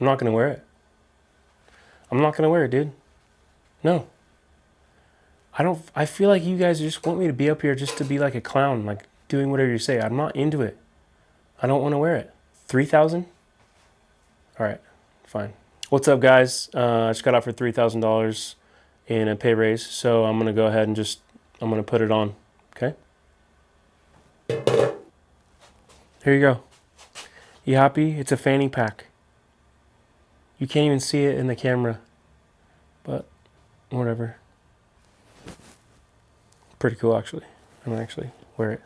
I'm not going to wear it. I'm not going to wear it, dude. No. I don't, I feel like you guys just want me to be up here just to be like a clown, like doing whatever you say. I'm not into it. I don't want to wear it. 3000 All right, fine. What's up, guys? Uh, I just got for $3,000 in a pay raise, so I'm going to go ahead and just, I'm going to put it on, okay? Here you go. You happy? It's a fanny pack. You can't even see it in the camera, but whatever. Pretty cool, actually. I'm actually wear it.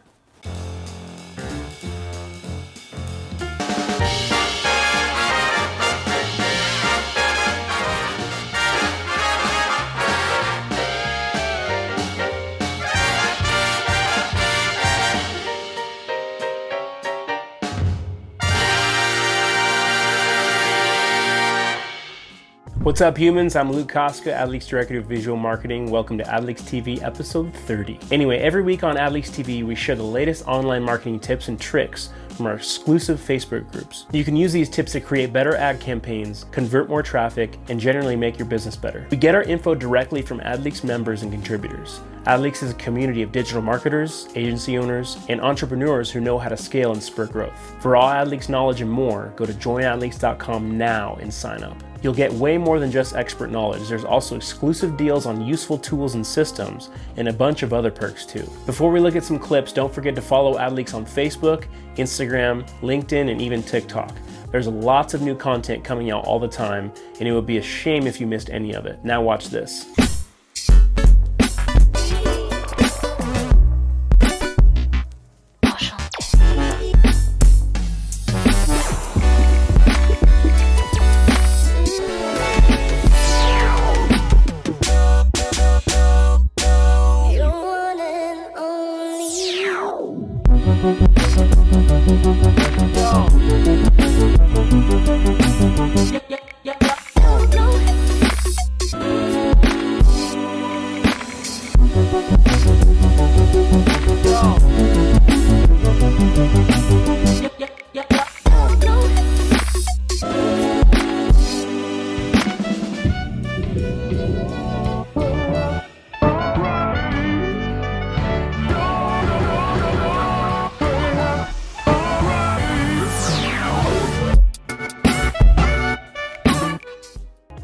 What's up, humans? I'm Luke Koska, AdLeaks Director of Visual Marketing. Welcome to AdLeaks TV episode 30. Anyway, every week on AdLeaks TV, we share the latest online marketing tips and tricks from our exclusive Facebook groups. You can use these tips to create better ad campaigns, convert more traffic, and generally make your business better. We get our info directly from AdLeaks members and contributors. AdLeaks is a community of digital marketers, agency owners, and entrepreneurs who know how to scale and spur growth. For all AdLeaks knowledge and more, go to joinadleaks.com now and sign up. You'll get way more than just expert knowledge. There's also exclusive deals on useful tools and systems, and a bunch of other perks too. Before we look at some clips, don't forget to follow AdLeaks on Facebook, Instagram, LinkedIn, and even TikTok. There's lots of new content coming out all the time, and it would be a shame if you missed any of it. Now, watch this.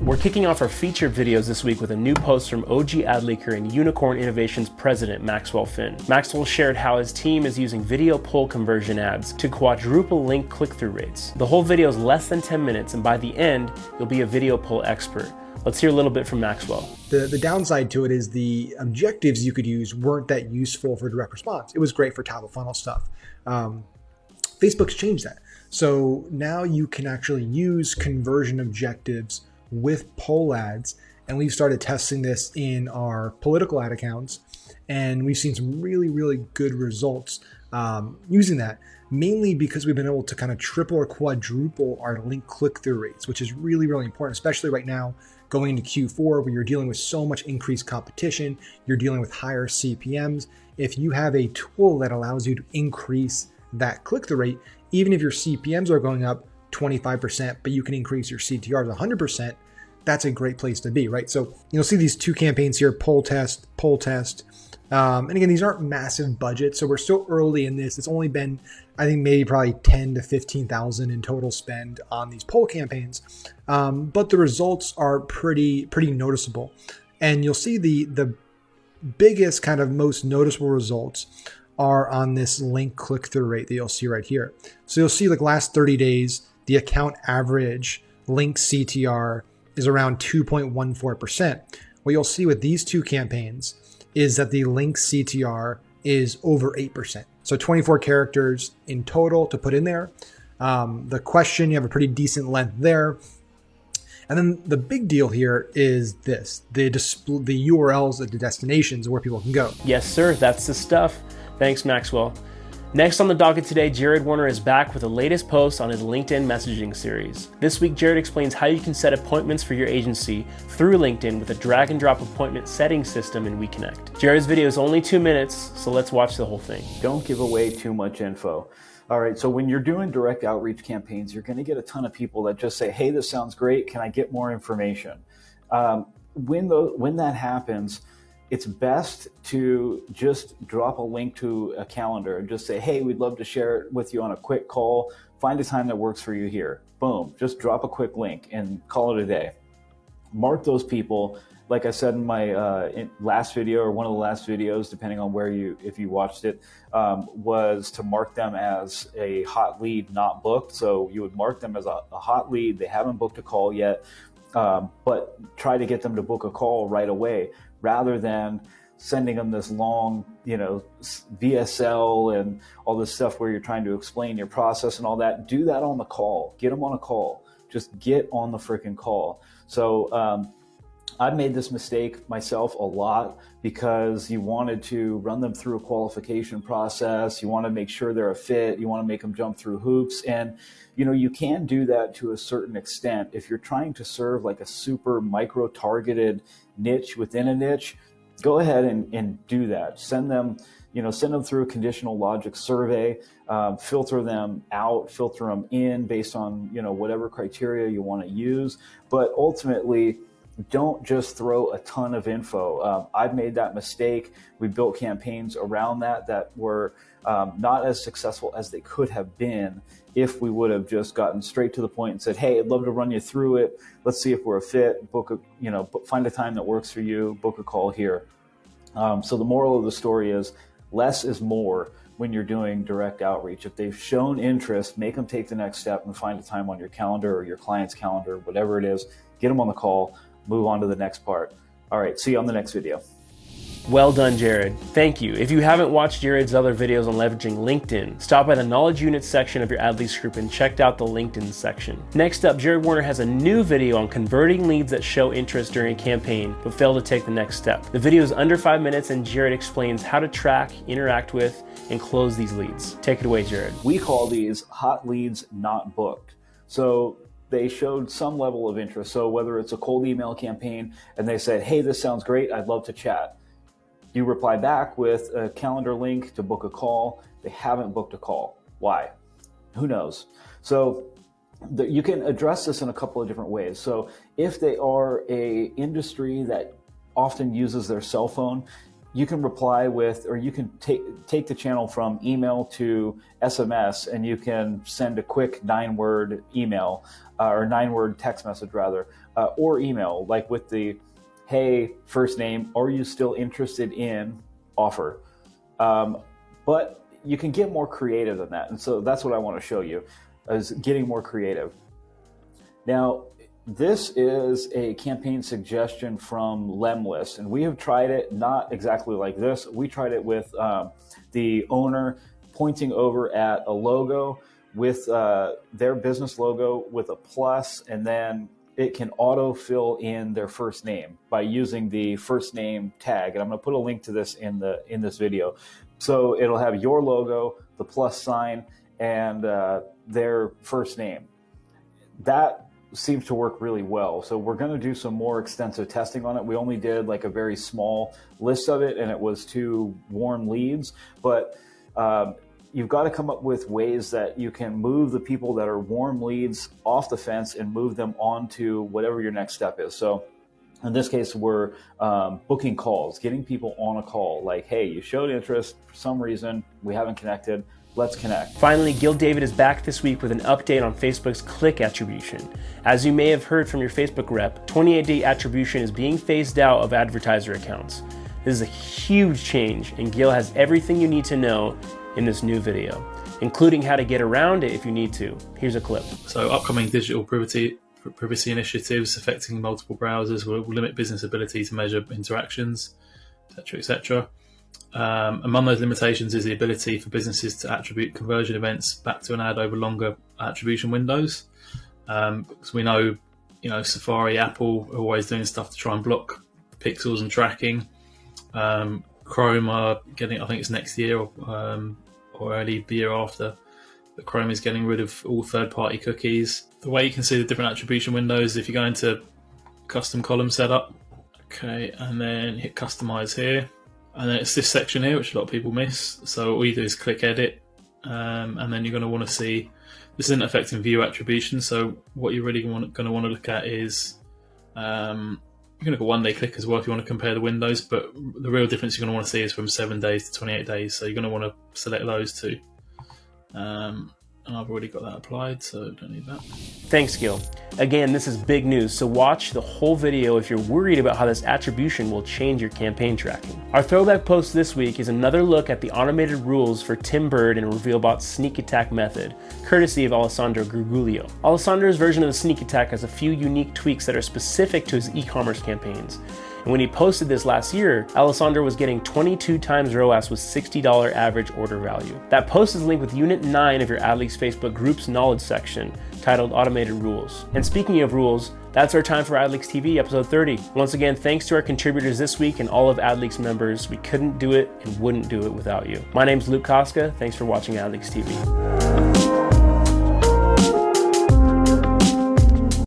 We're kicking off our featured videos this week with a new post from OG AdLeaker and Unicorn Innovations president Maxwell Finn. Maxwell shared how his team is using video poll conversion ads to quadruple link click through rates. The whole video is less than 10 minutes, and by the end, you'll be a video poll expert. Let's hear a little bit from Maxwell. The, the downside to it is the objectives you could use weren't that useful for direct response. It was great for top of funnel stuff. Um, Facebook's changed that. So now you can actually use conversion objectives with poll ads. And we've started testing this in our political ad accounts. And we've seen some really, really good results um, using that, mainly because we've been able to kind of triple or quadruple our link click through rates, which is really, really important, especially right now going into Q4 where you're dealing with so much increased competition, you're dealing with higher CPMs. If you have a tool that allows you to increase that click through rate, even if your CPMs are going up 25%, but you can increase your CTRs 100%, that's a great place to be, right? So you'll see these two campaigns here poll test, poll test. Um, and again, these aren't massive budgets, so we're still early in this. It's only been, I think, maybe probably ten to fifteen thousand in total spend on these poll campaigns, um, but the results are pretty pretty noticeable. And you'll see the the biggest kind of most noticeable results are on this link click through rate that you'll see right here. So you'll see like last 30 days, the account average link CTR is around 2.14%. What you'll see with these two campaigns is that the link CTR is over 8%. So 24 characters in total to put in there. Um, the question, you have a pretty decent length there. And then the big deal here is this the display, the URLs, the destinations where people can go. Yes, sir, that's the stuff. Thanks, Maxwell. Next on the docket today, Jared Warner is back with the latest post on his LinkedIn messaging series. This week, Jared explains how you can set appointments for your agency through LinkedIn with a drag and drop appointment setting system in WeConnect. Jared's video is only two minutes, so let's watch the whole thing. Don't give away too much info. All right. So when you're doing direct outreach campaigns, you're going to get a ton of people that just say, "Hey, this sounds great. Can I get more information?" Um, when the when that happens, it's best to just drop a link to a calendar and just say, "Hey, we'd love to share it with you on a quick call. Find a time that works for you here." Boom. Just drop a quick link and call it a day. Mark those people like I said in my uh, in last video or one of the last videos, depending on where you if you watched it, um, was to mark them as a hot lead, not booked. So you would mark them as a, a hot lead. They haven't booked a call yet, um, but try to get them to book a call right away rather than sending them this long, you know, VSL and all this stuff where you're trying to explain your process and all that. Do that on the call. Get them on a call. Just get on the freaking call. So um, I've made this mistake myself a lot because you wanted to run them through a qualification process. You want to make sure they're a fit. You want to make them jump through hoops. And, you know, you can do that to a certain extent. If you're trying to serve like a super micro targeted niche within a niche, go ahead and, and do that. Send them, you know, send them through a conditional logic survey, um, filter them out, filter them in based on, you know, whatever criteria you want to use. But ultimately, don't just throw a ton of info. Um, I've made that mistake. We built campaigns around that that were um, not as successful as they could have been if we would have just gotten straight to the point and said, "Hey, I'd love to run you through it. Let's see if we're a fit. Book a, you know, find a time that works for you. Book a call here." Um, so the moral of the story is less is more when you're doing direct outreach. If they've shown interest, make them take the next step and find a time on your calendar or your client's calendar, whatever it is. Get them on the call move on to the next part. All right, see you on the next video. Well done, Jared. Thank you. If you haven't watched Jared's other videos on leveraging LinkedIn, stop by the Knowledge Unit section of your AdLeaks group and check out the LinkedIn section. Next up, Jared Warner has a new video on converting leads that show interest during a campaign but fail to take the next step. The video is under five minutes and Jared explains how to track, interact with, and close these leads. Take it away, Jared. We call these hot leads not booked. So they showed some level of interest. So whether it's a cold email campaign and they said, "Hey, this sounds great. I'd love to chat." You reply back with a calendar link to book a call. They haven't booked a call. Why? Who knows? So the, you can address this in a couple of different ways. So if they are a industry that often uses their cell phone, you can reply with, or you can take take the channel from email to SMS, and you can send a quick nine word email uh, or nine word text message rather, uh, or email like with the, "Hey, first name, are you still interested in offer?" Um, but you can get more creative than that, and so that's what I want to show you, is getting more creative. Now, this is a campaign suggestion from Lemlist, and we have tried it not exactly like this. We tried it with um, the owner pointing over at a logo with uh, their business logo with a plus, and then it can auto fill in their first name by using the first name tag. And I'm going to put a link to this in the in this video. So it'll have your logo, the plus sign, and uh, their first name. That seems to work really well. So we're going to do some more extensive testing on it. We only did like a very small list of it, and it was two warm leads. But um, you've got to come up with ways that you can move the people that are warm leads off the fence and move them onto whatever your next step is. So in this case, we're um, booking calls, getting people on a call. Like, hey, you showed interest for some reason, we haven't connected Let's connect. Finally, Gil David is back this week with an update on Facebook's click attribution. As you may have heard from your Facebook rep, 28 day attribution is being phased out of advertiser accounts. This is a huge change, and Gil has everything you need to know in this new video, including how to get around it if you need to. Here's a clip. So, upcoming digital privacy privacy initiatives affecting multiple browsers will limit business ability to measure interactions, etc., etc. Um, among those limitations is the ability for businesses to attribute conversion events back to an ad over longer attribution windows. Um, because we know, you know, Safari, Apple are always doing stuff to try and block pixels and tracking. Um, Chrome are getting, I think it's next year or, um, or early the year after, that Chrome is getting rid of all third party cookies. The way you can see the different attribution windows, if you go into custom column setup, okay, and then hit customize here and then it's this section here, which a lot of people miss. So all you do is click edit, um, and then you're going to want to see this isn't affecting view attribution. So what you're really going to want to look at is um, you're going to go one day click as well if you want to compare the windows, but the real difference you're going to want to see is from seven days to 28 days. So you're going to want to select those two. Um, and I've already got that applied, so don't need that. Thanks, Gil. Again, this is big news, so watch the whole video if you're worried about how this attribution will change your campaign tracking. Our throwback post this week is another look at the automated rules for Tim Burd and RevealBot's sneak attack method, courtesy of Alessandro Gargiulo. Alessandro's version of the sneak attack has a few unique tweaks that are specific to his e-commerce campaigns. And when he posted this last year, Alessandro was getting 22 times ROAS with $60 average order value. That post is linked with Unit 9 of your AdLeaks Facebook group's knowledge section titled Automated Rules. And speaking of rules, that's our time for AdLeaks TV, episode 30. Once again, thanks to our contributors this week and all of AdLeaks members. We couldn't do it and wouldn't do it without you. My name's Luke Koska. Thanks for watching AdLeaks TV.